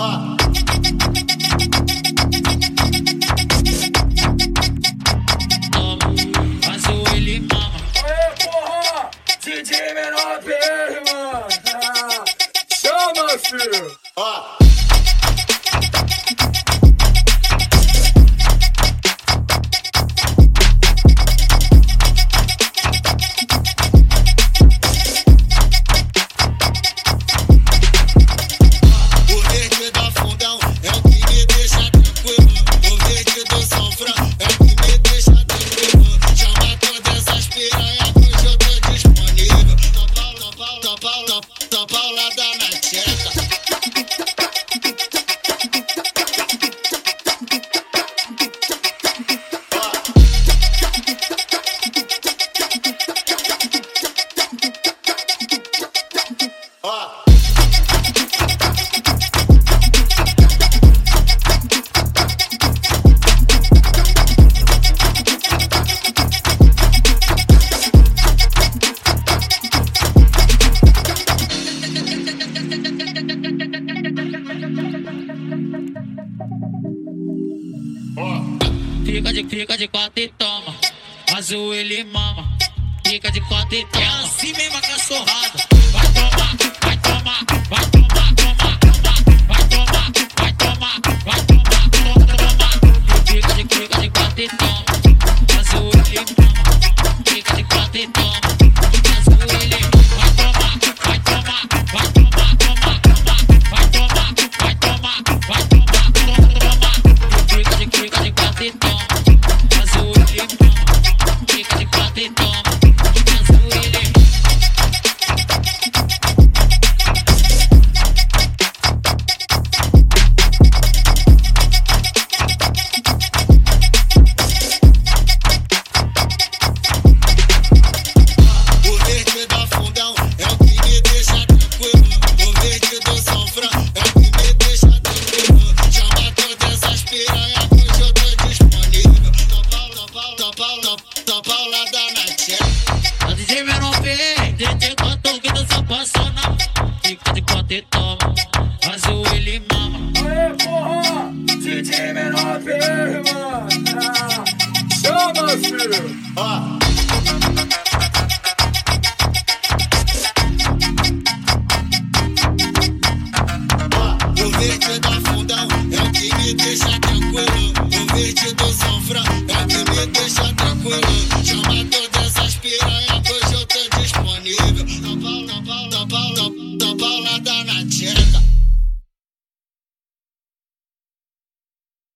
Ó. Faço ele mama. Aê, porra! DJ mano. Chama, filho. Fica de, fica de quatro e toma. Azul ele mama. Fica de quatro e toma. É assim mesmo a cachorrada. Vai tomar, vai tomar, vai tomar. Fica de quatro e toma, azul ele mama Aê, porra! DJ menor firma! Chama, filho! Ó, ó, o verde da fundão é o que me deixa tranquilo. O verde do sofrão é o que me deixa tranquilo. Chama todas São Paulo, lá da